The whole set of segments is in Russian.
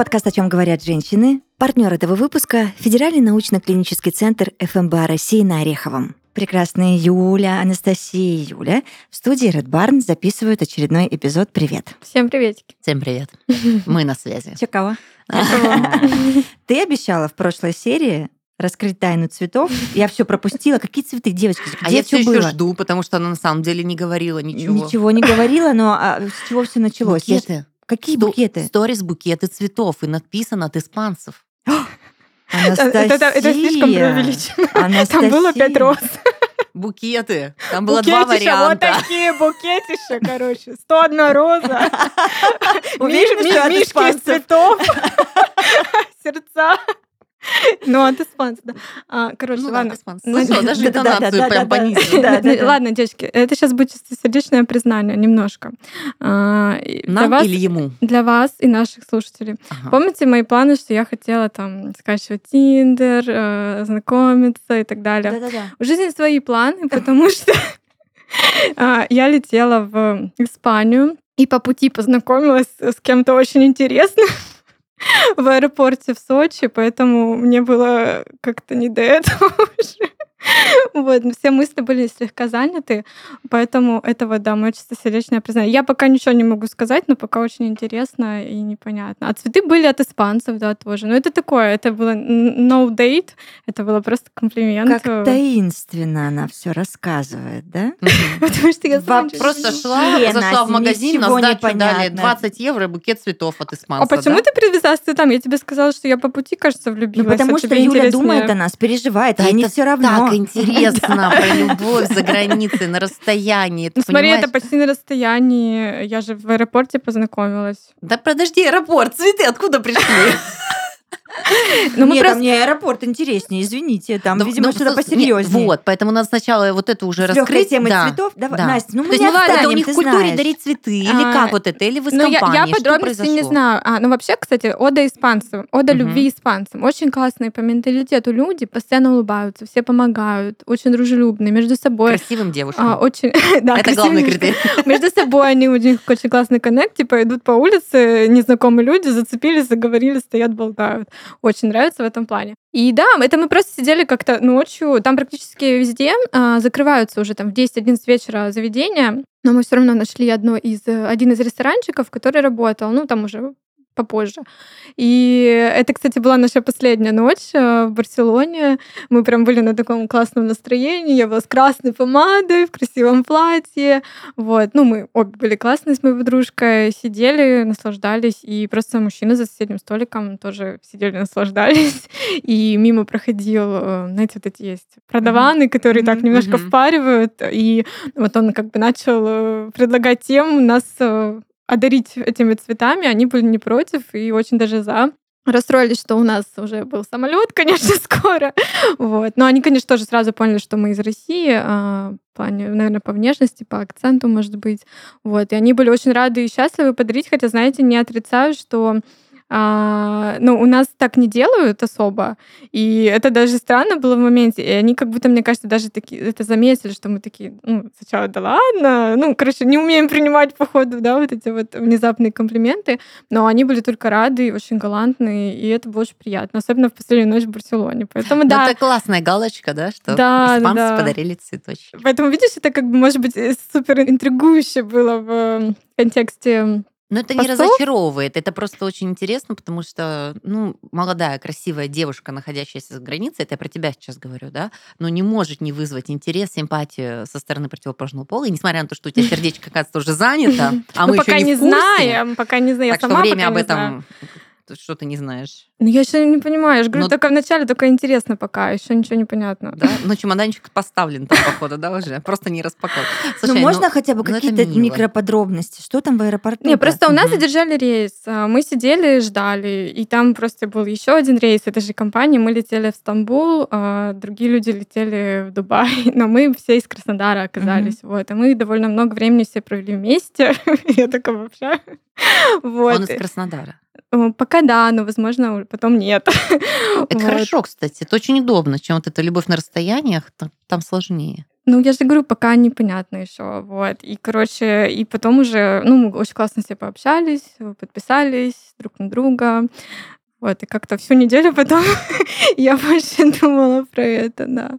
подкаст «О чем говорят женщины». Партнер этого выпуска – Федеральный научно-клинический центр ФМБА России на Ореховом. Прекрасные Юля, Анастасия и Юля в студии Red Barn записывают очередной эпизод «Привет». Всем приветики. Всем привет. Мы на связи. Чё, кого? Ты обещала в прошлой серии раскрыть тайну цветов. Я все пропустила. Какие цветы, девочки? Где А я все еще жду, потому что она на самом деле не говорила ничего. Ничего не говорила, но а, с чего все началось? Букеты. Какие Сто- букеты? Сторис букеты цветов. И написано от испанцев. Это, это- это слишком Анастасия. преувеличено. Там было пять роз. Букеты. Там было два Букетища, вот варианта. такие букетища, короче. 101 роза. Уверена, что Мишки из цветов. Сердца. Ну, от испанцев, да. А, Короче, Ну ладно. Ну, всё, даже интонацию прям понизили. Ладно, девочки, это сейчас будет чистосердечное признание немножко. А, Нам вас, или ему? для вас и наших слушателей. Помните мои планы, что я хотела там скачивать Тиндер, э, знакомиться и так далее? Да-да-да. В жизни свои планы, потому что а, я летела в Испанию и по пути познакомилась с кем-то очень интересным в аэропорте в Сочи, поэтому мне было как-то не до этого уже. Вот, но все мысли были слегка заняты, поэтому это вот, да, мое чистосердечное признание. Я пока ничего не могу сказать, но пока очень интересно и непонятно. А цветы были от испанцев, да, тоже. Но это такое, это было no date, это было просто комплимент. Как таинственно она все рассказывает, да? Потому что я Просто шла, зашла в магазин, на сдачу дали понятно. 20 евро и букет цветов от испанца. А почему ты привязалась к цветам? Я тебе сказала, что я по пути, кажется, Ну, влюбилась. потому а что Юля думает о нас, переживает, а это все равно. Так интересно про любовь за границей, на расстоянии. Ну, смотри, это почти на расстоянии. Я же в аэропорте познакомилась. Да подожди, аэропорт, цветы откуда пришли? Ну, мы Нет, просто- а мне аэропорт интереснее, извините. Там, Ну, видимо, ну, что-то просто- посерьезнее. нет, Вот, поэтому надо сначала вот это уже С лёгкой раскрыть. темой да. цветов. Давай, да. Настя, ну мы То есть, не ну ладно, это у них в культуре знаешь. дарить цветы, или А, как вот это, или вы с Ну, я, компанией, я что подробностей не знаю. А, ну, вообще, кстати, ода испанцам, ода Мгм. любви испанцам. Очень классные по менталитету люди, постоянно улыбаются, все помогают, очень дружелюбные между собой. Красивым девушкам. А, очень, да, это главный критерий. Между собой они у них очень классный коннект, типа идут по улице, незнакомые люди зацепились, заговорили, стоят, болтают. Очень нравится в этом плане. И да, это мы просто сидели как-то ночью, там практически везде а, закрываются уже там в 10-11 вечера заведения, но мы все равно нашли одно из, э, один из ресторанчиков, который работал, ну там уже попозже. И это, кстати, была наша последняя ночь э, в Барселоне. Мы прям были на таком классном настроении. Я была с красной помадой, в красивом платье. Вот. Ну, мы обе были классные с моей подружкой, сидели, наслаждались. И просто мужчины за соседним столиком тоже сидели, наслаждались. И мимо проходил, э, знаете, вот эти есть продаваны, которые так немножко впаривают. И вот он как бы начал э, предлагать тем нас одарить этими цветами. Они были не против и очень даже за. Расстроились, что у нас уже был самолет, конечно, скоро. Вот. Но они, конечно, тоже сразу поняли, что мы из России, а, плане, наверное, по внешности, по акценту, может быть. Вот. И они были очень рады и счастливы подарить, хотя, знаете, не отрицаю, что а, ну, у нас так не делают особо. И это даже странно было в моменте. И они как будто, мне кажется, даже такие, это заметили, что мы такие, ну, сначала, да ладно. Ну, короче, не умеем принимать, походу, да, вот эти вот внезапные комплименты. Но они были только рады и очень галантные, и это было очень приятно. Особенно в последнюю ночь в Барселоне. Поэтому, Ну, да, это классная галочка, да, что Да, испанцы да. подарили цветочки. Поэтому, видишь, это как бы, может быть, супер интригующе было в э, контексте Но это не Постов? разочаровывает, это просто очень интересно, потому что, ну, молодая, красивая девушка, находящаяся за границей, это я про тебя сейчас говорю, да, но не может не вызвать интерес, симпатию со стороны противоположного пола, и несмотря на то, что у тебя сердечко, оказывается, уже занято, а мы пока еще не не знаем, пока не знаем. Я так что сама время пока об не знаю. этом, что ты не знаешь, Ну, я еще не понимаю. Я же говорю, Ну, только вначале только интересно пока, еще ничего не понятно. да? Ну, чемоданчик поставлен там, походу, да, уже, просто не распакован. Ну, можно хотя бы ну, какие-то микроподробности? Что там в аэропорту? Не, просто у нас задержали рейс. а, Мы сидели, ждали, и там просто был еще один рейс этой же компании. Мы летели в Стамбул, а другие люди летели в Дубай, но мы все из Краснодара оказались. Вот, и мы довольно много времени все провели вместе. Я такая вообще. Вот. Он из Краснодара. Э, Пока да, но, возможно, потом нет. Это Вот. хорошо, кстати. Это очень удобно, чем вот эта любовь на расстояниях, там, там сложнее. Ну, я же говорю, пока непонятно еще. Вот. И, короче, и потом уже, ну, мы очень классно все пообщались, подписались друг на друга. Вот, и как-то всю неделю потом я больше думала про это, да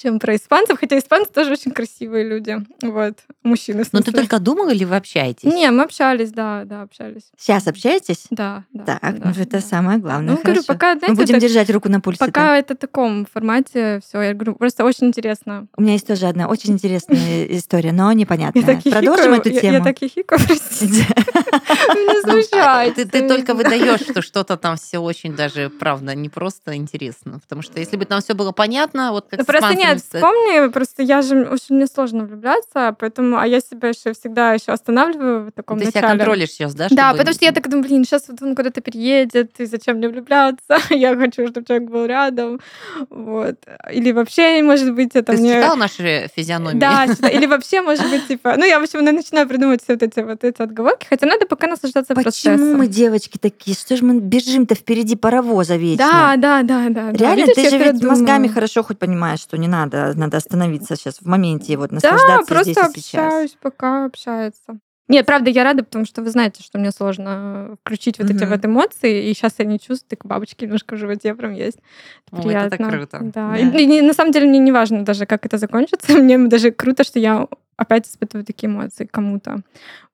чем про испанцев, хотя испанцы тоже очень красивые люди, вот, мужчины. Но ты только думала или вы общаетесь? Не, мы общались, да, да, общались. Сейчас общаетесь? Да, да. Так, да, ну это да. самое главное. Ну, говорю, пока, знаете, мы будем это, держать руку на пульсе. пока это в таком формате, все, я говорю, просто очень интересно. У меня есть тоже одна очень интересная история, но непонятная. Продолжим эту тему. Я так хихикаю, простите. Меня Ну, а смущает. Ты, только выдаешь, что что-то там все очень даже, правда, не просто интересно. Потому что если бы там все было понятно, вот как Ну, просто нет, вспомни, просто я же очень мне сложно влюбляться, поэтому, а я себя еще всегда еще останавливаю в таком ты себя начале. контролишь сейчас, да? Да, чтобы- потому что я так думаю, блин, сейчас вот он куда-то переедет, и зачем мне влюбляться? я хочу, чтобы человек был рядом. Вот. Или вообще, может быть, это Ты мне... читал наши физиономии? Да, сюда. или вообще, может быть, типа... Ну, я, в общем, начинаю придумывать все вот эти вот эти отговорки, хотя надо пока наслаждаться Почему процессом. мы, девочки, такие? Что же мы бежим-то впереди паровоза вечно? Да, да, да, да. Реально, Видишь, ты же ведь мозгами думаю. хорошо хоть понимаешь, что не надо, надо остановиться сейчас в моменте и вот Да, наслаждаться просто здесь и сейчас. общаюсь, пока общается. Нет, правда, я рада, потому что вы знаете, что мне сложно включить вот эти Мгм. вот эмоции, и сейчас я не чувствую, так бабочки немножко в животе прям есть. О, это Приятно. так круто. Да. Да. И, и не- на самом деле мне не важно даже, как это закончится. Мне даже круто, что я опять испытываю такие эмоции кому-то.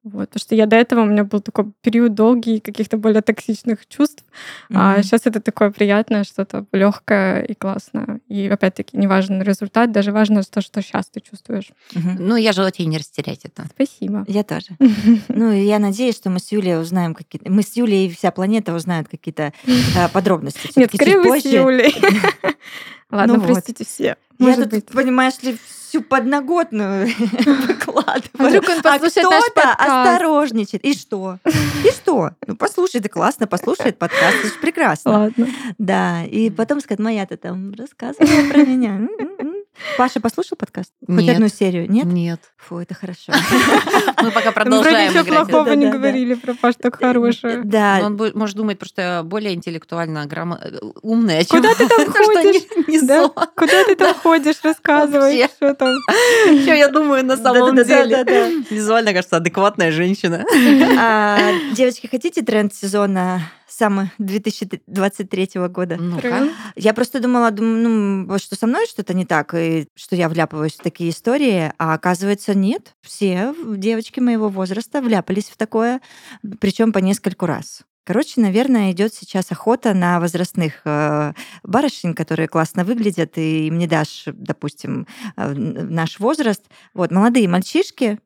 Вот. Потому что я до этого, у меня был такой период долгий каких-то более токсичных чувств, а Мгм. сейчас это такое приятное, что-то легкое и классное. И опять-таки не важен результат, даже важно то, что сейчас ты чувствуешь. Мгм. Ну, я желаю тебе не растерять это. Спасибо. Я тоже. Ну, и я надеюсь, что мы с Юлей узнаем какие-то... Мы с Юлей и вся планета узнают какие-то э, подробности. Нет, скорее вы с. Юлей. Ладно, Ну вот. простите все. Я Может тут, быть. понимаешь ли, всю подноготную выкладываю. А вдруг он А послушает наш кто-то подкаст? осторожничает. И что? И что? Ну, послушай, это классно, послушает подкаст, это же прекрасно. Ладно. Да, и потом скажет, моя-то там рассказывала про меня. Паша послушал подкаст? Хоть Нет. одну серию? Нет? Нет. Фу, это хорошо. Мы пока Мы вроде продолжаем ничего плохого не говорили про Паш, так хорошее. Но Да, он может думать, просто я более интеллектуально э, умная, чем Куда ты там ходишь? Куда ты там ходишь, рассказывай, что там. Что я думаю на самом деле. Визуально кажется адекватная женщина. А, Девочки, хотите тренд сезона самый 2023 года? Ну-ка. Тренд. Я просто думала, дум- ну, что со мной что-то не так, и что я вляпываюсь в такие истории, а оказывается нет. Все девочки моего возраста вляпались в такое, причем по нескольку раз. Короче, наверное, идет сейчас охота на возрастных э, барышень, которые классно выглядят, и им не дашь, допустим, э, наш возраст. Вот, молодые мальчишки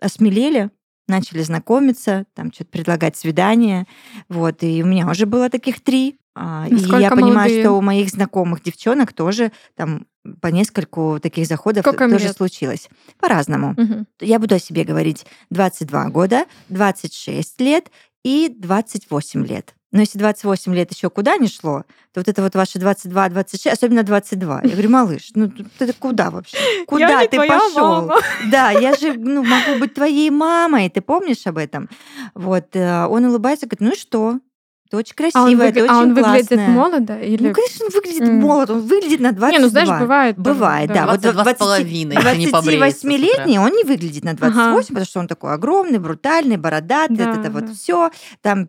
осмелели, начали знакомиться, там что-то предлагать свидания. Вот, и у меня уже было таких три. А, И Насколько я понимаю, молодые? что у моих знакомых девчонок тоже там по нескольку таких заходов Сколько тоже лет? случилось. По-разному. Мгм. Я буду о себе говорить 22 года, 26 лет и 28 лет. Но если 28 лет еще куда не шло, то вот это вот ваши 22, 26, особенно 22. Я говорю, малыш, ну ты куда вообще? Куда Я ты пошел? мама. Да, я же ну, могу быть твоей мамой, ты помнишь об этом? Вот, э, он улыбается, говорит, ну и что? Ты очень А он, красивая, ты выгля- очень а он выглядит классная». молодо? Или... Ну, конечно, он выглядит М. молод, он выглядит на 22. Не, ну знаешь, бывает. Бывает, да. Вот 22 с половиной, если не побреется с утра. 28-летний, он не выглядит на 28, Ага. потому что он такой огромный, брутальный, бородатый, Да, вот это вот да. все. Там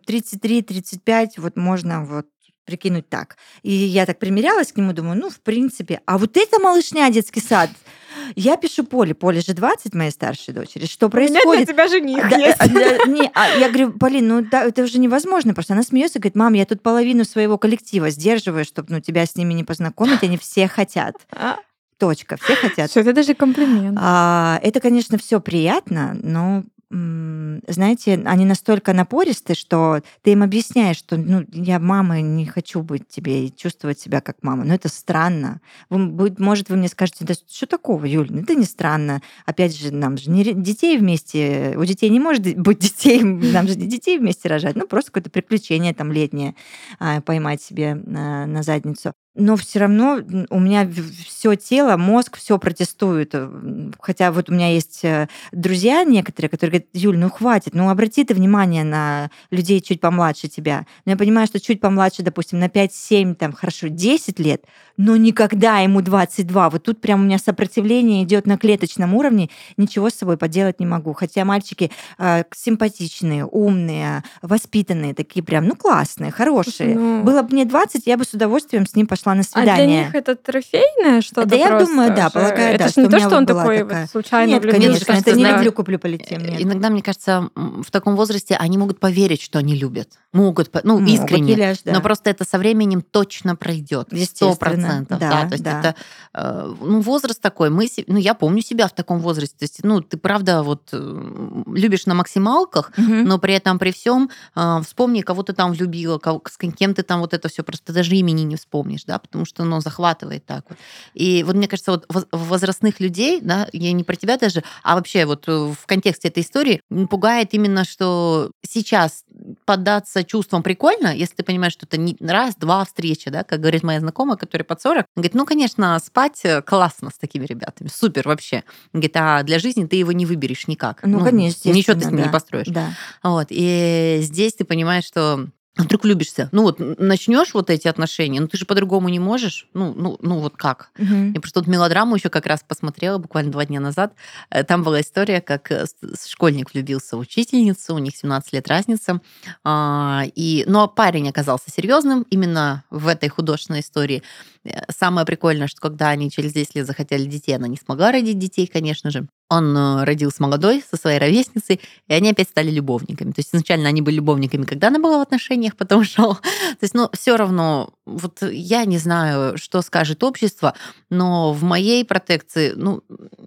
33-35, вот можно вот прикинуть так. И я так примерялась к нему, думаю, ну, в принципе. А вот это малышня, детский сад. Я пишу Поле. Поле же 20, моей старшей дочери. Что У меня для происходит? тебя жених Да, есть. а, да, не, а я говорю, Полин, ну да, это уже невозможно. Просто она смеется, говорит, мам, я тут половину своего коллектива сдерживаю, чтобы ну, тебя с ними не познакомить, они все хотят. А, Точка, все хотят. Что, это даже комплимент. А, это, конечно, все приятно, но знаете, они настолько напористы, что ты им объясняешь, что ну, я мама, не хочу быть тебе и чувствовать себя как мама. Но это странно. Вы, может, вы мне скажете, да что такого, Юль? Ну, это не странно. Опять же, нам же не детей вместе, у детей не может быть детей, нам же не детей вместе рожать. Ну, просто какое-то приключение там летнее а, поймать себе на, на задницу. Но все равно у меня все тело, мозг все протестует. М, Хотя вот у меня есть э, друзья некоторые, которые говорят, Юль, ну хватит, ну обрати ты внимание на людей чуть помладше тебя. Но я понимаю, что чуть помладше, допустим, на 5-7, там, хорошо, 10 лет, но никогда ему 22. Вот тут прям у меня сопротивление идет на клеточном уровне, ничего с собой поделать не могу. Хотя мальчики э, симпатичные, умные, воспитанные, такие прям, ну, классные, хорошие. Ну. Было бы мне 20, я бы с удовольствием с ним пошла на А для свидание. них это трофейное что-то Да я просто думаю, да, полагаю, это да, ж что не то, что он такой такая- вот случайно Нет, влюбился. конечно, кажется, это не люблю, куплю, полетим. Э, Нет. Иногда, мне кажется, в таком возрасте они могут поверить, что они любят. Могут, ну, Могут, искренне. Юляш, да. Но просто это со временем точно пройдет. Сто процентов. да, Да, то есть да. это э, ну, возраст такой. Мы, ну, я помню себя в таком возрасте. То есть, ну, ты правда вот э, любишь на максималках, Мгм. но при этом при всем вспомни, кого ты там влюбила, кого- с кем ты там вот это все просто даже имени не вспомнишь, да, потому что оно захватывает так вот. И вот мне кажется, вот воз- возрастных людей, да, я не про тебя даже, а вообще вот э, в контексте этой истории пугает именно, что сейчас поддаться чувствам прикольно, если ты понимаешь, что это не раз-два встречи, да, как говорит моя знакомая, которая под 40, говорит, ну, конечно, спать э, классно с такими ребятами, супер вообще. Говорит, а для жизни ты его не выберешь никак. Ну, конечно, Ничего ты с ним естественно, не да. построишь. Да. Вот. И здесь ты понимаешь, что вдруг влюбишься. Ну вот начнешь вот эти отношения, ну ты же по-другому не можешь. Ну, ну, ну вот как? Мгм. Я просто вот мелодраму еще как раз посмотрела буквально два дня назад. Э, Там была история, как э, школьник влюбился в учительницу, у них 17 лет разница. А, И, но парень оказался серьезным именно в этой художественной истории. Э, Самое прикольное, что когда они через 10 лет захотели детей, она не смогла родить детей, конечно же. Он э, родил с молодой, со своей ровесницей, и они опять стали любовниками. То есть изначально они были любовниками, когда она была в отношениях, потом шел. То есть, ну, все равно, вот я не знаю, что скажет общество, но в моей протекции, ну,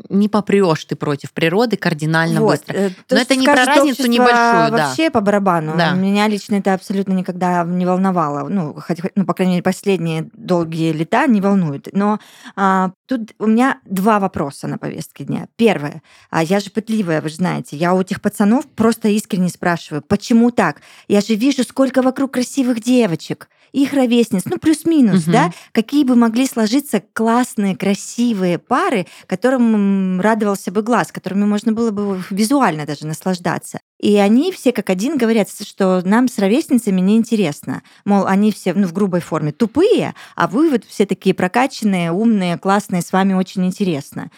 не попрешь ты против природы кардинально Вот, быстро. э, то, Но это не про разницу небольшую, да. Вообще по барабану. Да. Меня лично это абсолютно никогда не волновало. Ну, хоть, ну, по крайней мере, последние долгие лета не волнует. Но а, тут у меня два вопроса на повестке дня. Первое. А я же пытливая, вы же знаете. Я у этих пацанов просто искренне спрашиваю, почему так? Я же вижу, сколько вокруг красивых девочек. Их ровесниц, ну, плюс-минус, Мгм. да? Какие бы могли сложиться классные, красивые пары, которым радовался бы глаз, которыми можно было бы визуально даже наслаждаться. И они все как один говорят, что нам с ровесницами неинтересно. Мол, они все ну, в грубой форме тупые, а вы вот все такие прокачанные, умные, классные, с вами очень интересно.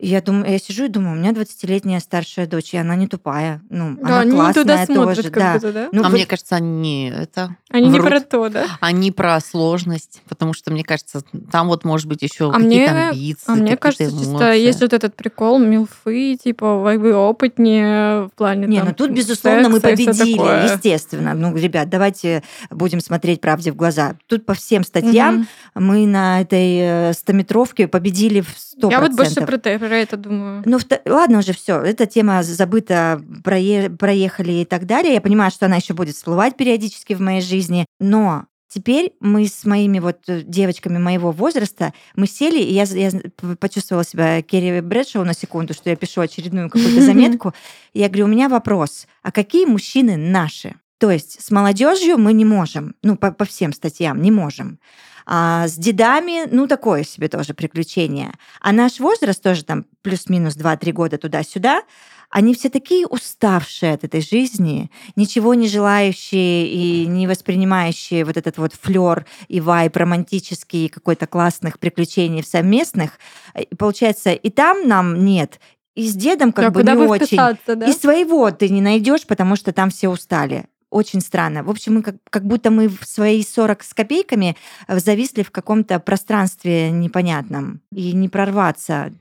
Я думаю, я сижу и думаю, у меня 20-летняя старшая дочь, и она не тупая. Ну, Да, она они не классная туда смотрят, тоже. как да. будто, да? Ну, а вот- мне кажется, они это Они не врут. про то, да? Они про сложность, потому что, мне кажется, там вот может быть еще А какие-то мне- амбиции, А мне кажется, чисто эмоции. есть вот этот прикол милфы, типа, вы, вы опытнее в плане Не, там, ну тут, безусловно, мы и всё победили, естественно. Ну, ребят, давайте будем смотреть правде в глаза. Тут по всем статьям Мгм. мы на этой э, стометровке победили в 100%. Я вот больше про, про это думаю. Ну, ладно уже все, эта тема забыта, прое- проехали и так далее. Я понимаю, что она еще будет всплывать периодически в моей жизни, но теперь мы с моими вот э, девочками моего возраста, мы сели, и я, я почувствовала себя Керри Брэдшоу на секунду, что я пишу очередную какую-то заметку. Я говорю, у меня вопрос, а какие мужчины наши? То есть с молодежью мы не можем, ну, по, по всем статьям не можем. А с дедами, ну, такое себе тоже приключение. А наш возраст тоже там плюс-минус 2-3 года туда-сюда, они все такие уставшие от этой жизни, ничего не желающие и не воспринимающие вот этот вот флер и вайб романтический, какой-то классных приключений совместных. И Получается, и там нам нет, и с дедом как Да, бы не бы очень. да? И своего ты не найдешь, потому что там все устали. Очень странно. В общем, мы как, как будто мы в свои 40 с копейками э, зависли в каком-то пространстве непонятном. И не прорваться.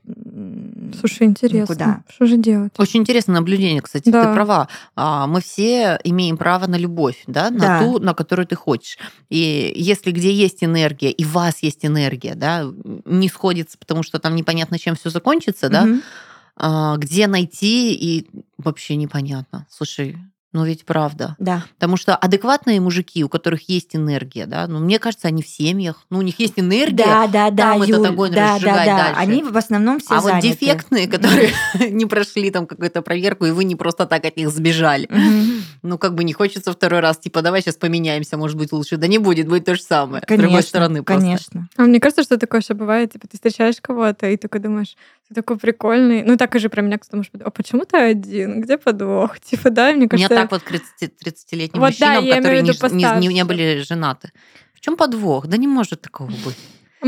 Слушай, интересно. Никуда. Что же делать? Очень интересное наблюдение, кстати, Да. ты права. А, Мы все имеем право на любовь, да, на Да. ту, на которую ты хочешь. И если где есть энергия, и у вас есть энергия, да, не сходится, потому что там непонятно, чем все закончится, да, а, где найти, и вообще непонятно. Слушай, ну ведь правда. Да. Потому что адекватные мужики, у которых есть энергия, да, ну, мне кажется, они в семьях, ну, у них есть энергия, Да, да, да, там этот Юль, огонь да, да, разжигать да. дальше. Они в основном все а вот заняты. дефектные, которые не прошли там какую-то проверку, и вы не просто так от них сбежали. Ну, как бы не хочется второй раз, типа, давай сейчас поменяемся, может быть, лучше. Да не будет, будет то же самое. С другой Конечно, стороны просто. конечно. А мне кажется, что такое еще бывает, типа, ты встречаешь кого-то, и такой думаешь, ты такой прикольный. Ну, так и же про меня, кто думаешь, а почему ты один? Где подвох? Типа, да, мне Мне кажется... так вот к 30 30-летним Вот да, мужчинам, имею которые не, не- не- не были женаты. В чем подвох? Да не может такого быть.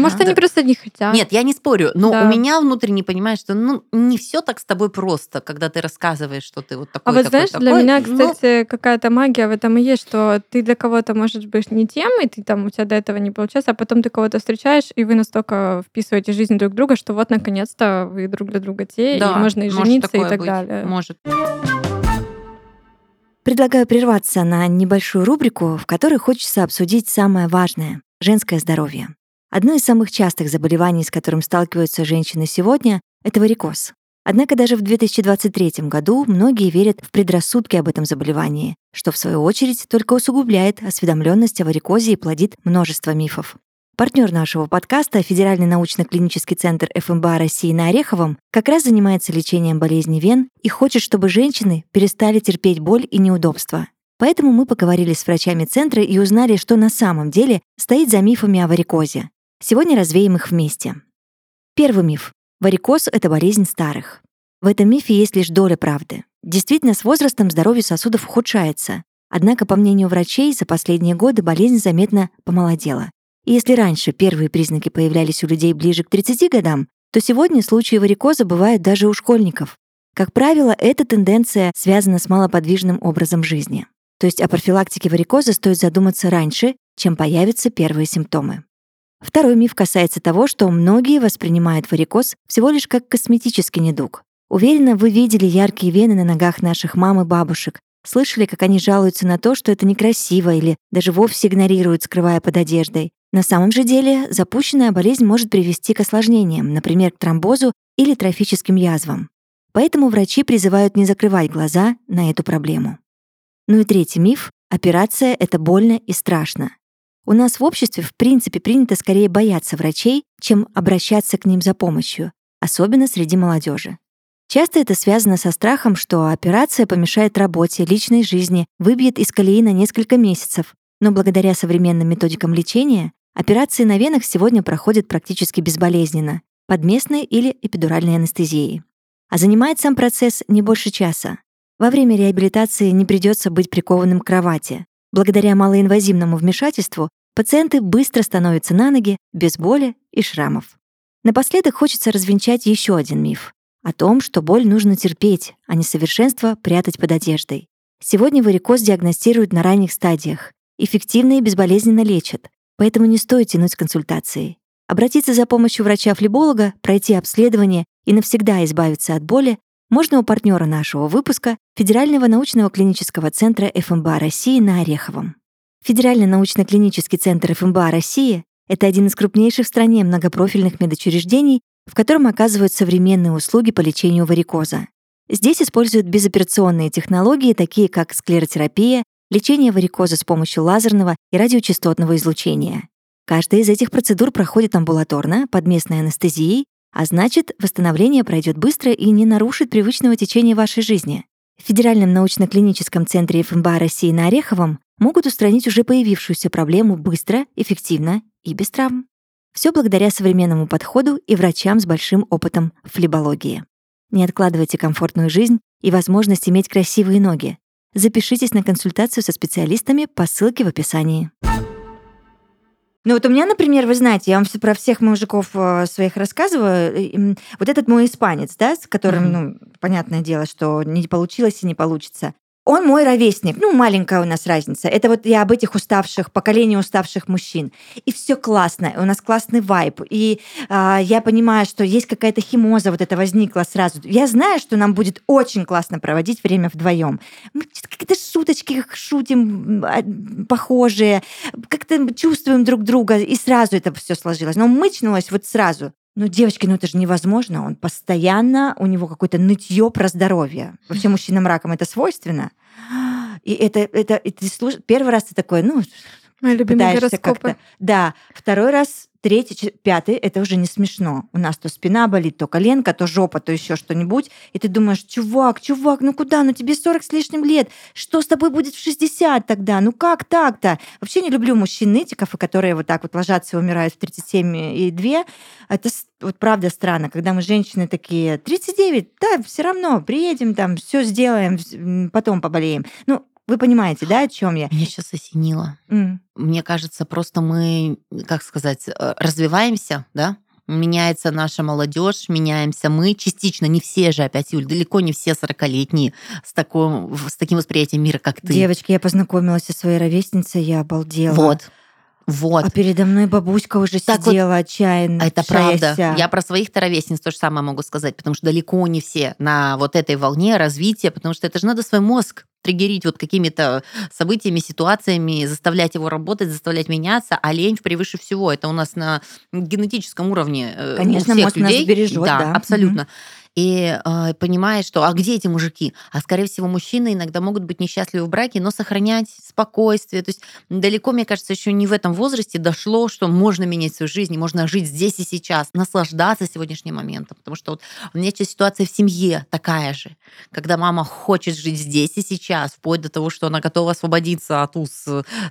Может, они просто не хотят. Нет, я не спорю, но Да. у меня внутренне понимаешь, что ну не все так с тобой просто, когда ты рассказываешь, что ты вот А такой, вот такой, знаешь, для такой. меня, кстати, какая-то магия в этом и есть, что ты для кого-то можешь быть не тем, и ты там у тебя до этого не получается, а потом ты кого-то встречаешь, и вы настолько вписываете в жизнь друг друга, что вот наконец-то вы друг для друга те, да, и можно и может жениться и так быть, далее. Может. Предлагаю прерваться на небольшую рубрику, в которой хочется обсудить самое важное — женское здоровье. Одно из самых частых заболеваний, с которым сталкиваются женщины сегодня, — это варикоз. Однако даже в 2023 году многие верят в предрассудки об этом заболевании, что в свою очередь только усугубляет осведомленность о варикозе и плодит множество мифов. Партнер нашего подкаста, Федеральный научно-клинический центр ФМБА России на Ореховом, как раз занимается лечением болезни вен и хочет, чтобы женщины перестали терпеть боль и неудобства. Поэтому мы поговорили с врачами центра и узнали, что на самом деле стоит за мифами о варикозе. Сегодня развеем их вместе. Первый миф. Варикоз — это болезнь старых. В этом мифе есть лишь доля правды. Действительно, с возрастом здоровье сосудов ухудшается. Однако, по мнению врачей, за последние годы болезнь заметно помолодела. И если раньше первые признаки появлялись у людей ближе к 30 годам, то сегодня случаи варикоза бывают даже у школьников. Как правило, эта тенденция связана с малоподвижным образом жизни. То есть о профилактике варикоза стоит задуматься раньше, чем появятся первые симптомы. Второй миф касается того, что многие воспринимают варикоз всего лишь как косметический недуг. Уверена, вы видели яркие вены на ногах наших мам и бабушек, слышали, как они жалуются на то, что это некрасиво или даже вовсе игнорируют, скрывая под одеждой. На самом же деле запущенная болезнь может привести к осложнениям, например, к тромбозу или трофическим язвам. Поэтому врачи призывают не закрывать глаза на эту проблему. Ну и третий миф — операция — это больно и страшно. У нас в обществе в принципе принято скорее бояться врачей, чем обращаться к ним за помощью, особенно среди молодежи. Часто это связано со страхом, что операция помешает работе, личной жизни, выбьет из колеи на несколько месяцев. Но благодаря современным методикам лечения операции на венах сегодня проходят практически безболезненно, под местной или эпидуральной анестезией. А занимает сам процесс не больше часа. Во время реабилитации не придется быть прикованным к кровати. Благодаря малоинвазивному вмешательству пациенты быстро становятся на ноги, без боли и шрамов. Напоследок хочется развенчать еще один миф о том, что боль нужно терпеть, а несовершенство прятать под одеждой. Сегодня варикоз диагностируют на ранних стадиях, эффективно и безболезненно лечат, поэтому не стоит тянуть с консультацией. Обратиться за помощью врача-флеболога, пройти обследование и навсегда избавиться от боли можно у партнера нашего выпуска Федерального научного клинического центра ФМБА России на Ореховом. Федеральный научно-клинический центр ФМБА России — это один из крупнейших в стране многопрофильных медучреждений, в котором оказывают современные услуги по лечению варикоза. Здесь используют безоперационные технологии, такие как склеротерапия, лечение варикоза с помощью лазерного и радиочастотного излучения. Каждая из этих процедур проходит амбулаторно, под местной анестезией, а значит, восстановление пройдет быстро и не нарушит привычного течения вашей жизни. В Федеральном научно-клиническом центре ФМБА России на Ореховом могут устранить уже появившуюся проблему быстро, эффективно и без травм. Все благодаря современному подходу и врачам с большим опытом в флебологии. Не откладывайте комфортную жизнь и возможность иметь красивые ноги. Запишитесь на консультацию со специалистами по ссылке в описании. Ну вот у меня, например, вы знаете, я вам про всех мужиков э, своих рассказываю. Вот этот мой испанец, да, с которым, Мгм. ну, понятное дело, что не получилось и не получится. Он мой ровесник. Ну, маленькая у нас разница. Это вот я об этих уставших, поколении уставших мужчин. И все классно. У нас классный вайб. И а, я понимаю, что есть какая-то химоза вот это возникла сразу. Я знаю, что нам будет очень классно проводить время вдвоем. Мы какие-то шуточки шутим а, похожие, как-то чувствуем друг друга, и сразу это все сложилось. Но мычнулось вот сразу. Ну, девочки, ну это же невозможно. Он постоянно, у него какое-то нытье про здоровье. Вообще мужчинам раком это свойственно. И это, это, ты слуш- первый раз ты такой, ну, Мои любимые гороскопы. Да, второй раз, третий, пятый, это уже не смешно. У нас то спина болит, то коленка, то жопа, то еще что-нибудь. И ты думаешь, чувак, чувак, ну куда? Ну тебе 40 с лишним лет. Что с тобой будет в 60 тогда? Ну как так-то? Вообще не люблю мужчин-нытиков, и которые вот так вот ложатся и умирают в 37 и 2. Это вот правда странно, когда мы женщины такие, 39, да, все равно, приедем там, все сделаем, потом поболеем. Ну, Вы понимаете, да, о чем я? Меня сейчас осенило. М. Мне кажется, просто мы, как сказать, э, развиваемся, да? Меняется наша молодежь, меняемся мы. Частично, не все же опять, Юль, далеко не все 40-летние с, таким, с таким восприятием мира, как ты. Девочки, я познакомилась со своей ровесницей, я обалдела. Вот. Вот. А передо мной бабуська уже Так вот, сидела отчаянно. Это правда. Я про своих ровесниц то же самое могу сказать, потому что далеко не все на вот этой волне развития, потому что это же надо свой мозг триггерить вот какими-то событиями, ситуациями, заставлять его работать, заставлять меняться, а лень превыше всего. Это у нас на генетическом уровне э, у Конечно, всех мозг нас людей. бережет, да. да, абсолютно. И э, понимаешь, что а где эти мужики? А скорее всего, мужчины иногда могут быть несчастливы в браке, но сохранять спокойствие. То есть далеко, мне кажется, еще не в этом возрасте дошло, что можно менять свою жизнь, можно жить здесь и сейчас, наслаждаться сегодняшним моментом. Потому что вот у меня сейчас ситуация в семье такая же, когда мама хочет жить здесь и сейчас, вплоть до того, что она готова освободиться от уз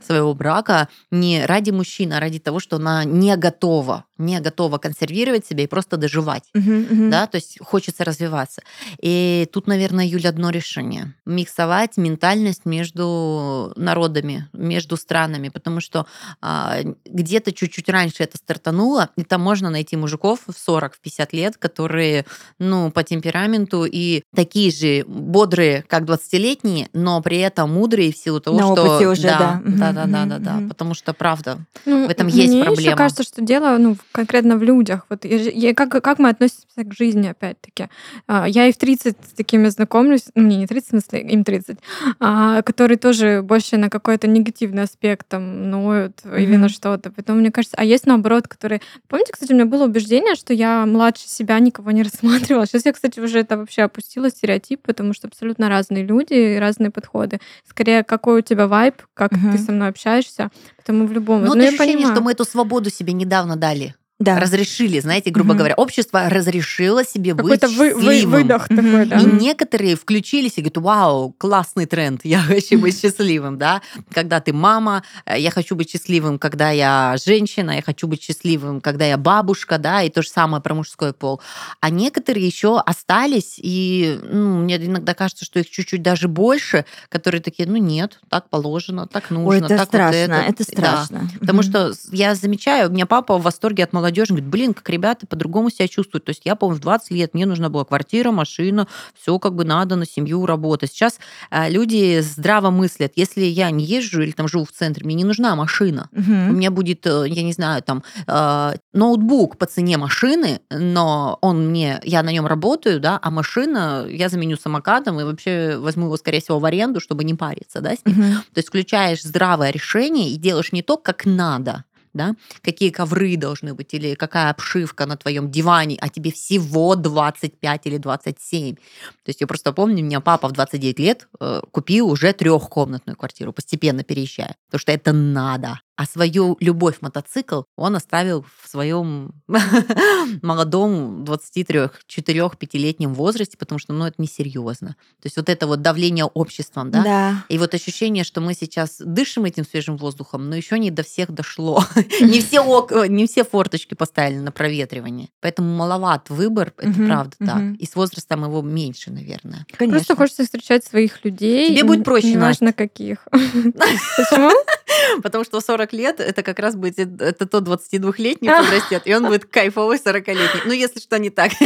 своего брака не ради мужчины, а ради того, что она не готова, не готова консервировать себя и просто доживать Мгм, мгм. да, то есть хочется развиваться. И тут, наверное, Юля, одно решение. Миксовать ментальность между народами, между странами, потому что а, где-то чуть-чуть раньше это стартануло, и там можно найти мужиков в 40-50 лет, которые, ну, по темпераменту и такие же бодрые, как 20-летние, но при этом мудрые в силу того, На что... опыте уже, да. Да, да, да, да, да, мгм. потому что, правда, Ну, В этом есть мне проблема. Еще кажется, что дело ну, в- конкретно в людях. Вот я я- как, как мы относимся к жизни, опять-таки. А, Я и в 30 с такими знакомлюсь, ну, мне не 30, в смысле, им 30, а, которые тоже больше на какой-то негативный аспект там ноют или Мгм. на что-то. Поэтому, мне кажется, а есть наоборот, которые... Помните, кстати, у меня было убеждение, что я младше себя никого не рассматривала. Сейчас я, кстати, уже это вообще опустила стереотип, потому что абсолютно разные люди и разные подходы. Скорее, какой у тебя вайб, как Мгм. ты со мной общаешься. Потому в любом... ну, вот я ощущение, понимаю. что мы эту свободу себе недавно дали. Да. разрешили, знаете, грубо Мгм. говоря, общество разрешило себе быть Какой-то вы- вы- счастливым. выдох Мгм. такой, да? И некоторые включились и говорят, вау, классный тренд, я хочу быть счастливым, да. Когда ты мама, э, я хочу быть счастливым, когда я женщина, я хочу быть счастливым, когда я бабушка, да, и то же самое про мужской пол. А некоторые еще остались, и ну, мне иногда кажется, что их чуть-чуть даже больше, которые такие, ну нет, так положено, так нужно, Ой, это так вот страшно, это. это Да. страшно. Потому что я замечаю, у меня папа в восторге от молодежи, говорит, блин, как ребята по-другому себя чувствуют. То есть я, помню, в 20 лет мне нужна была квартира, машина, все как бы надо на семью работать. Сейчас э, люди здраво мыслят, если я не езжу или там живу в центре, мне не нужна машина. У Мгм. меня будет, э, я не знаю, там э, ноутбук по цене машины, но он мне, я на нем работаю, да, а машина я заменю самокатом и вообще возьму его, скорее всего, в аренду, чтобы не париться, да, с ним. Мгм. То есть включаешь здравое решение и делаешь не то, как надо, да, какие ковры должны быть или какая обшивка на твоем диване, а тебе всего 25 или 27. То есть я просто помню, у меня папа в 29 лет э, купил уже трехкомнатную квартиру, постепенно переезжая, потому что это надо. А свою любовь мотоцикл он оставил в своем молодом 23-4-5-летнем возрасте, потому что, ну, это несерьезно. То есть вот это вот давление обществом, да, Да. и вот ощущение, что мы сейчас дышим этим свежим воздухом, но еще не до всех дошло. Не все, ок- не все форточки поставили на проветривание. Поэтому маловат выбор, это правда так. И с возрастом его меньше, наверное. Конечно. Просто хочется встречать своих людей. Тебе будет проще, Неважно каких. Почему? Потому что 40 лет это как раз будет это тот 22-летний подрастет, и он будет кайфовый 40-летний. Ну, если что не так.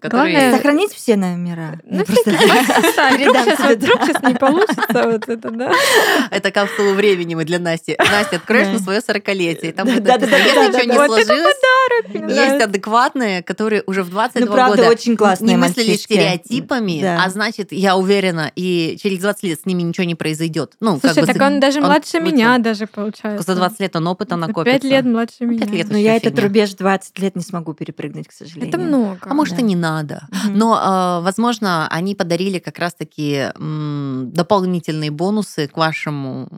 Который- Главное- Сохранить все номера. Ну, просто- вдруг сейчас не получится вот это, да? Это капсулу времени мы для Насти. Настя, откроешь на свое 40-летие. и Там если ничего не да. Вот это сложилось, Есть адекватные, которые уже в 22 Ну, правда, года очень классные не мыслили стереотипами, а значит, я уверена, и через 20 лет с ними ничего не произойдет. Ну, Слушай, как бы так он даже младше меня даже получается. За 20 лет он опыта накопится. Пять лет младше Ну, меня. пять лет Но вообще я этот рубеж 20 лет не смогу перепрыгнуть, к сожалению. Это много. А может, и не надо. Мгм. Но, э, возможно, они подарили как раз-таки дополнительные бонусы к вашему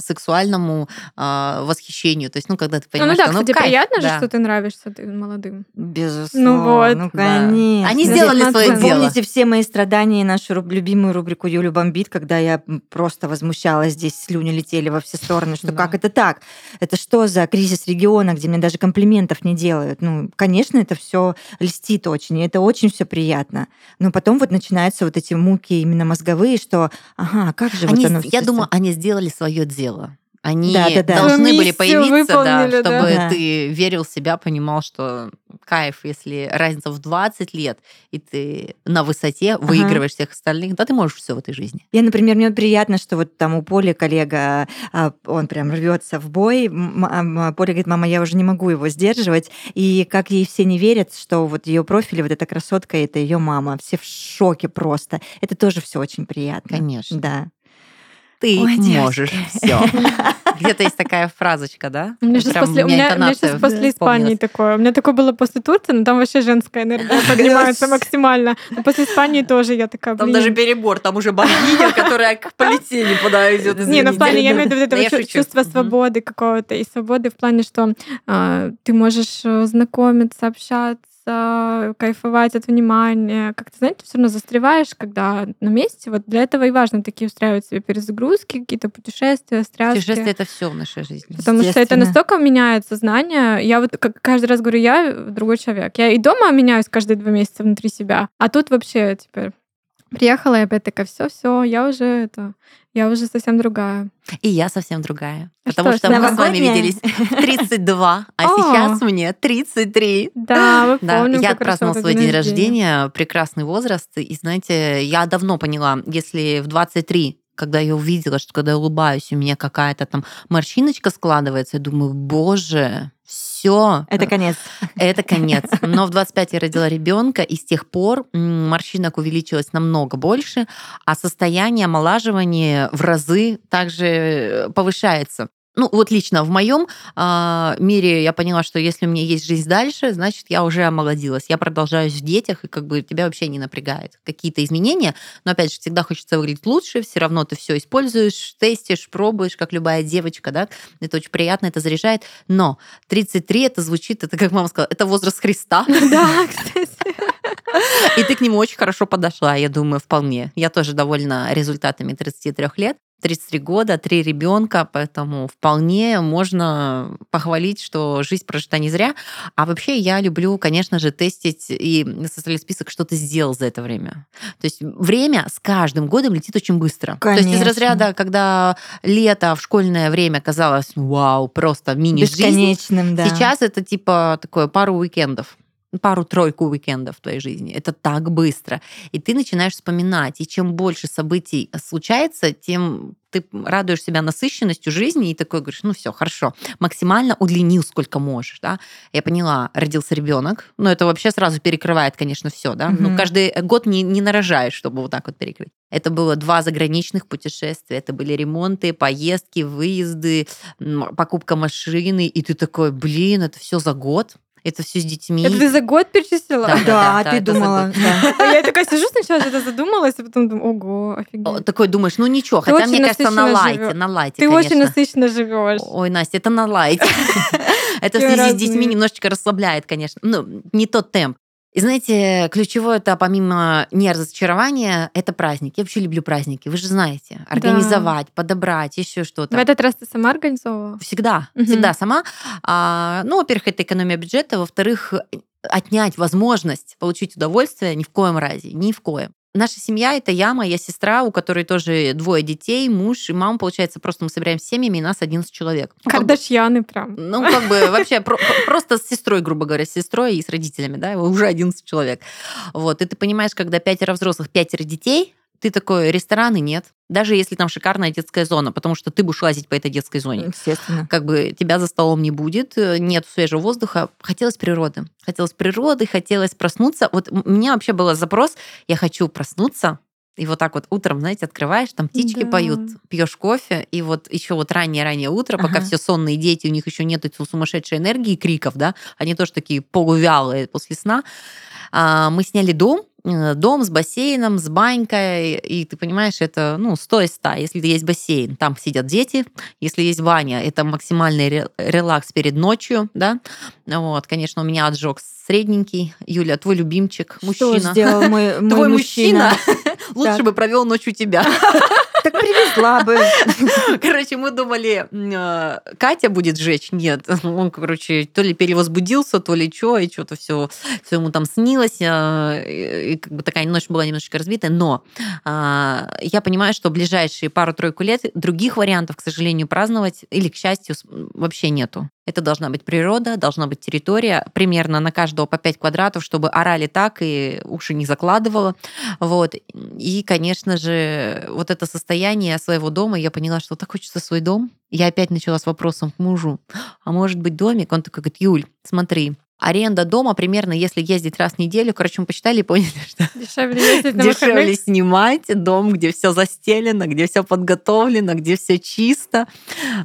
сексуальному а, восхищению. То есть, ну, когда ты Ну, понимаешь, да, что ну, кстати, кайф, приятно же, да. что ты нравишься ты молодым. Безусловно. вот. Ну, Да. конечно. Они Да. сделали свое Вы дело. Помните все мои страдания и нашу руб- любимую рубрику Юлю бомбит, когда я просто возмущалась, здесь слюни летели во все стороны, что Да. как это так? Это что за кризис региона, где мне даже комплиментов не делают? Ну, конечно, это все льстит очень, и это очень все приятно. Но потом вот начинаются вот эти муки именно мозговые, что, ага, как же Они, вот оно я думаю, они сделали свое дело. Они Да, да, да. должны были появиться, да, чтобы да. Ты верил в себя, понимал, что кайф, если разница в 20 лет, и ты на высоте выигрываешь всех остальных, да, ты можешь все в этой жизни. Я, например, мне приятно, что вот там у Поли коллега, а, он прям рвется в бой. М- м- Поля говорит, мама, я уже не могу его сдерживать. И как ей все не верят, что вот ее профиле, вот эта красотка, это ее мама. Все в шоке просто. Это тоже все очень приятно. Конечно. Да. Ты Ой, можешь все. Где-то есть такая фразочка, да? У меня сейчас прям после, у меня у меня щас после Испании такое. У меня такое было после Турции, но там вообще женская энергия поднимается максимально. Но после Испании тоже я такая, Там даже перебор, там уже богиня, которая к полетели подает. Не, ну в плане, я имею в виду вот это чувство свободы какого-то. И свободы в плане, что а, ты можешь э, знакомиться, общаться, кайфовать от внимания. Как-то, знаете, все равно застреваешь, когда на месте. Вот для этого и важно такие устраивать себе перезагрузки, какие-то путешествия, страсти. Путешествие это все в нашей жизни. Потому что это настолько меняет сознание. Я вот как каждый раз говорю, я другой человек. Я и дома меняюсь каждые два месяца внутри себя. А тут вообще теперь приехала и опять такая, все, все, я уже это, я уже совсем другая. И я совсем другая. А Потому что, что мы с вами виделись в 32, а О. сейчас мне 33. Да, мы Да, помним, я как хорошо отпраздновала свой день рождения, прекрасный возраст. И знаете, я давно поняла, если в 23 когда я увидела, что когда я улыбаюсь, у меня какая-то там морщиночка складывается, я думаю, боже, все, Это конец. это конец. Но в 25 я родила ребенка, и с тех пор морщинок увеличилось намного больше, а состояние омолаживания в разы также э, повышается. Ну, вот лично в моем мире я поняла, что если у меня есть жизнь дальше, значит, я уже омолодилась. Я продолжаюсь в детях, и как бы тебя вообще не напрягает какие-то изменения. Но, опять же, всегда хочется выглядеть лучше, все равно ты все используешь, тестишь, пробуешь, как любая девочка, да. Это очень приятно, это заряжает. Но 33 это звучит, это, как мама сказала, это возраст Христа. Да, кстати. И ты к нему очень хорошо подошла, я думаю, вполне. Я тоже довольна результатами 33 лет. 33 года, три ребенка, поэтому вполне можно похвалить, что жизнь прожита не зря. А вообще я люблю, конечно же, тестить и составлять список, что ты сделал за это время. То есть время с каждым годом летит очень быстро. То есть из Конечно. разряда, когда лето в школьное время казалось, вау, просто мини-жизнь, Бесконечным, да. Сейчас это типа такое пару уикендов пару-тройку уикендов в твоей жизни. Это так быстро. И ты начинаешь вспоминать. И чем больше событий случается, тем ты радуешь себя насыщенностью жизни и такой говоришь, ну все, хорошо, максимально удлинил сколько можешь, да. Я поняла, родился ребенок, но это вообще сразу перекрывает, конечно, все, да. Ну Мгм. каждый год не, не нарожаешь, чтобы вот так вот перекрыть. Это было два заграничных путешествия, это были ремонты, поездки, выезды, покупка машины, и ты такой, блин, это все за год, это все с детьми. Это ты за год перечислила? Да, Да, да, ты это думала. да. А Я такая сижу сначала, что-то задумалась, а потом думаю, ого, офигеть. Такой думаешь, ну ничего, Ты хотя мне кажется, на лайте, живё- на лайте, Ты конечно. очень насыщенно живешь. Ой, Настя, это на лайте. Это в связи с детьми немножечко расслабляет, конечно. Ну, не тот темп. И знаете, ключевое это помимо не разочарования, это праздник. Я вообще люблю праздники, вы же знаете. Организовать, подобрать, еще В что-то. этот раз ты сама организовывала? Всегда, Мгм. всегда сама. А, ну, во-первых, это экономия бюджета, во-вторых, отнять возможность получить удовольствие ни в коем разе, ни в коем. Наша семья это я, моя сестра, у которой тоже двое детей, муж и мама. Получается, просто мы собираемся семьями, и нас 11 человек. Ну, как Кардашьяны прям. ну, как бы вообще про- про- просто с сестрой, грубо говоря, с сестрой и с родителями, да, уже 11 человек. Вот, и ты понимаешь, когда пятеро взрослых, пятеро детей, ты такой, рестораны нет, даже если там шикарная детская зона, потому что ты будешь лазить по этой детской зоне. Естественно. Как бы тебя за столом не будет, э, нет свежего воздуха. Хотелось природы. Хотелось природы, хотелось проснуться. Вот у меня вообще был запрос, я хочу проснуться, и вот так вот утром, знаете, открываешь, там птички Да. поют, пьешь кофе, и вот еще вот раннее-раннее утро, пока Ага. все сонные дети, у них еще нет этой сумасшедшей энергии криков, да, они тоже такие полувялые после сна. А, Мы сняли дом, дом с бассейном, с банькой, и ты понимаешь, это ну, 100 из 100. Если есть бассейн, там сидят дети, если есть баня, это максимальный релакс перед ночью, да. Вот, конечно, у меня отжог средненький. Юля, твой любимчик, мужчина. Что сделал мой, мой Твой мужчина? мужчина лучше бы провел ночь у тебя. Так привезла бы. Короче, мы думали, э, Катя будет жечь. Нет, он, короче, то ли перевозбудился, то ли что, и что-то все, все ему там снилось. э, И как бы такая ночь была немножечко разбитая. Но а, я понимаю, что ближайшие пару-тройку лет других вариантов, к сожалению, праздновать или, к счастью, вообще нету. Это должна быть природа, должна быть территория, примерно на каждого по 5 квадратов, чтобы орали так и уши не закладывало. Вот. И, конечно же, вот это состояние своего дома, я поняла, что так хочется свой дом. Я опять начала с вопросом к мужу, а может быть домик? Он такой говорит, Юль, смотри, аренда дома примерно, если ездить раз в неделю, короче, мы посчитали и поняли, что Дешевле ездить на дешевле снимать дом, где все застелено, где все подготовлено, где все чисто,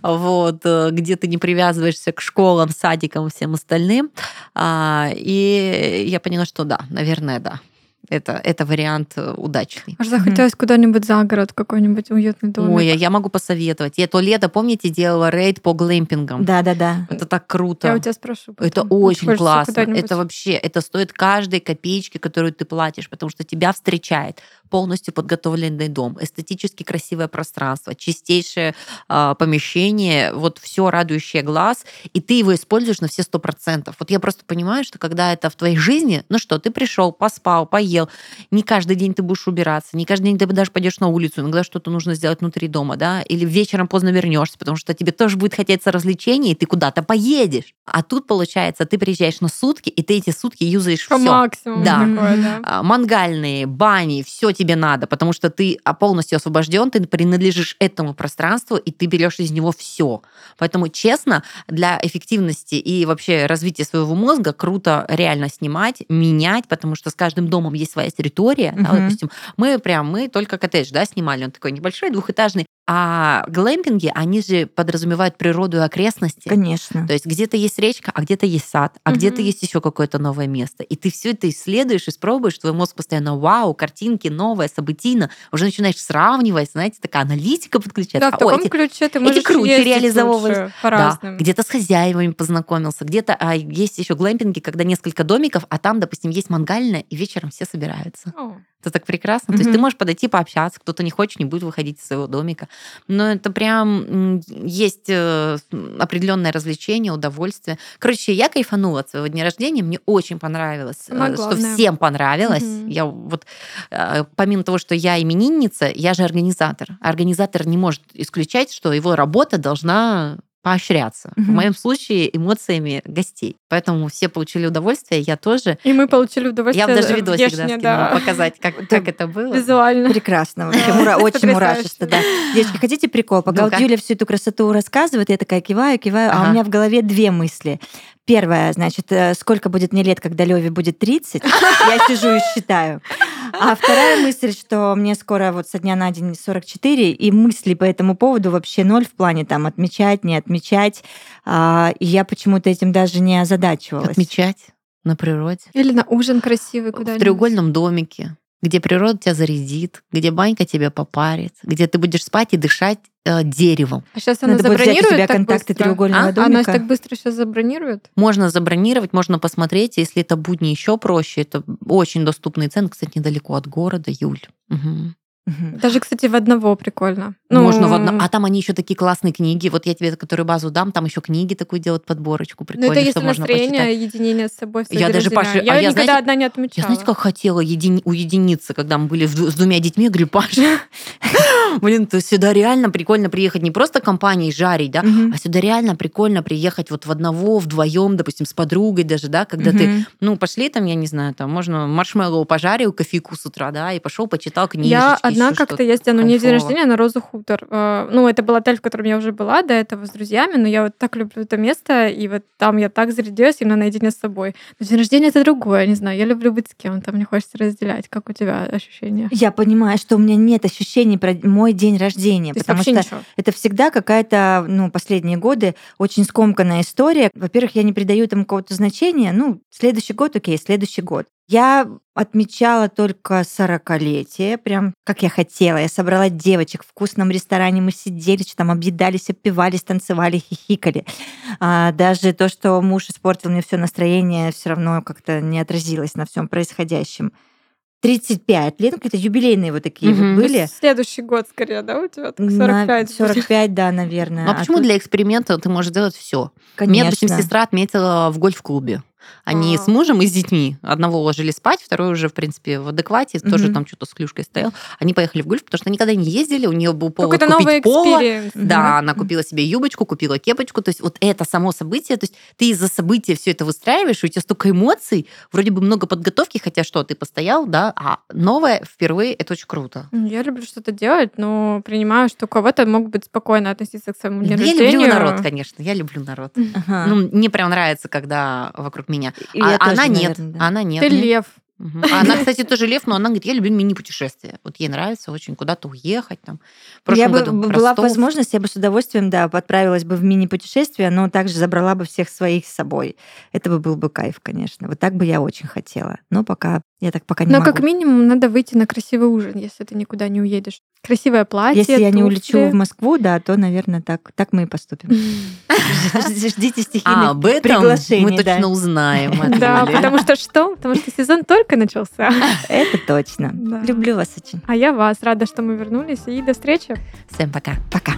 вот, э, где ты не привязываешься к школам, садикам, всем остальным. А, И я поняла, что да, наверное, да. Это, это вариант э, удачный. Аж захотелось куда-нибудь за город, какой-нибудь уютный домик. Ой, а я могу посоветовать. Я то лето, помните, делала рейд по глэмпингам. Да-да-да. Это так круто. Я у тебя спрошу. Это потом. очень Хочется классно. куда-нибудь. Это вообще, это стоит каждой копеечки, которую ты платишь, потому что тебя встречает полностью подготовленный дом, эстетически красивое пространство, чистейшее а, помещение, вот все радующее глаз, и ты его используешь на все сто процентов. Вот я просто понимаю, что когда это в твоей жизни, ну что, ты пришел, поспал, поел, не каждый день ты будешь убираться, не каждый день ты даже пойдешь на улицу, иногда что-то нужно сделать внутри дома, да, или вечером поздно вернешься, потому что тебе тоже будет хотеться развлечений, и ты куда-то поедешь. А тут, получается, ты приезжаешь на сутки, и ты эти сутки юзаешь По все. максимуму Да. такое, да. А, мангальные, бани, все тебе надо, потому что ты а, полностью освобожден, ты принадлежишь этому пространству, и ты берешь из него все. Поэтому, честно, для эффективности и вообще развития своего мозга круто реально снимать, менять, потому что с каждым домом есть своя территория. да, Мгм. допустим, мы прям, мы только коттедж, да, снимали, он такой небольшой, двухэтажный. А глэмпинги, они же подразумевают природу и окрестности. Конечно. То есть где-то есть речка, а где-то есть сад, а Мгм. где-то есть еще какое-то новое место. И ты все это исследуешь, испробуешь, твой мозг постоянно вау, картинки, новое, событийно. Уже начинаешь сравнивать, знаете, такая аналитика подключается. Да, в таком эти- ключе ты можешь круче реализовывались. лучше по да, где-то с хозяевами познакомился, где-то а есть еще глэмпинги, когда несколько домиков, а там, допустим, есть мангальная, и вечером все собираются. О, Это так прекрасно. То есть ты можешь подойти пообщаться, кто-то не хочет, не будет выходить из своего домика. Но это прям есть э, определенное развлечение, удовольствие. Короче, я кайфанула от своего дня рождения, мне очень понравилось, э, Самое что главное. всем понравилось. Мгм. Я вот э, помимо того, что я именинница, я же организатор. А Организатор не может исключать, что его работа должна поощряться. В Мгм. моем случае эмоциями гостей. Поэтому все получили удовольствие, я тоже. И мы получили удовольствие Я даже видосик да, внешне, скинула, да, показать, как, как это было. визуально. Прекрасно. Вообще, Да, мура- очень мурашисто, да. Девочки, хотите прикол? Пока вот Ну-ка. Юля всю эту красоту рассказывает, я такая киваю, киваю, а Ага. у меня в голове две мысли. Первая, значит, э, сколько будет мне лет, когда Леве будет 30? Я сижу и считаю. А вторая мысль, что мне скоро вот со дня на день 44, и мысли по этому поводу вообще ноль в плане там отмечать, не отмечать. А, И я почему-то этим даже не озадачивалась. Отмечать на природе. Или на ужин красивый В куда-нибудь. треугольном домике, где природа тебя зарядит, где банька тебя попарит, где ты будешь спать и дышать э, деревом. А сейчас она Надо будет взять у забронирует тебя так контакты быстро? треугольного А? А домика. Настя так быстро сейчас забронирует? Можно забронировать, можно посмотреть. Если это будни еще проще, это очень доступные цены. Кстати, недалеко от города, Юль. Мгм. Даже, кстати, в одного прикольно. Ну, Можно в одном. А там они еще такие классные книги. Вот я тебе, которую базу дам, там еще книги такую делают подборочку. Ну, Прикольно, это если настроение, почитать. единение с собой. Я даже, Паша, а я я, никогда знаете, одна не отмечала. Я знаете, как хотела едини- уединиться, когда мы были с, двумя детьми. Я говорю, Паша, блин, то сюда реально прикольно приехать не просто компанией жарить, да, а сюда реально прикольно приехать вот в одного, вдвоем, допустим, с подругой даже, да, когда ты, ну, пошли там, я не знаю, там, можно маршмеллоу пожарил, кофейку с утра, да, и пошел, почитал книжечки. Я одна как-то что-то. ездила, ну, не в день рождения, на Розу Хутор. Э, Ну, это был отель, в котором я уже была до этого с друзьями, но я вот так люблю это место, и вот там я так зарядилась именно наедине с собой. Но день рождения это другое, не знаю, я люблю быть с кем-то, мне хочется разделять. Как у тебя ощущения? Я понимаю, что у меня нет ощущений про мой день рождения, То потому что ничего. это всегда какая-то, ну, последние годы очень скомканная история. Во-первых, я не придаю этому какого-то значения. Ну, следующий год, окей, следующий год. Я отмечала только сорокалетие, прям как я хотела. Я собрала девочек в вкусном ресторане, мы сидели, что там объедались, опивались, танцевали, хихикали. А даже то, что муж испортил мне все настроение, все равно как-то не отразилось на всем происходящем. 35 лет, какие-то юбилейные вот такие Мгм. вот были. Следующий год скорее, да, у тебя? Так На 45. будет. 45, да, наверное. Ну, а почему тут, для эксперимента ты можешь делать все? Меня, Конечно. допустим, сестра отметила в гольф-клубе. Они А. с мужем и с детьми. Одного уложили спать, второй уже, в принципе, в адеквате, тоже Мгм. там что-то с клюшкой стоял. Они поехали в гольф, потому что никогда не ездили, у нее был повод Какой-то купить новый поло. experience. Да, она купила себе юбочку, купила кепочку. То есть вот это само событие, то есть ты из-за события все это выстраиваешь, у тебя столько эмоций, вроде бы много подготовки, хотя что, ты постоял, да, а новое впервые, это очень круто. Я люблю что-то делать, но принимаю, что у кого-то могут быть спокойно относиться к своему дню я рождения. люблю народ, конечно, я люблю народ. Ну, мне прям нравится, когда вокруг меня. И А я тоже, она нет, наверное, да. она нет. Ты лев. А Она, кстати, тоже лев, но она говорит, я люблю мини-путешествия. Вот ей нравится очень куда-то уехать. Там. Я бы б- была Ростов. возможность, я бы с удовольствием, да, отправилась бы в мини-путешествие, но также забрала бы всех своих с собой. Это бы был бы кайф, конечно. Вот так бы я очень хотела. Но пока я так пока не Но могу. как минимум надо выйти на красивый ужин, если ты никуда не уедешь. Красивое платье, Если я не улечу в Москву, да, то, наверное, так, так мы и поступим. Ждите А, стихийных об этом мы точно да. узнаем. Да, потому что что? Потому что сезон только начался. Это точно. Да. Люблю вас очень. А я вас рада, что мы вернулись. И до встречи. Всем пока. Пока.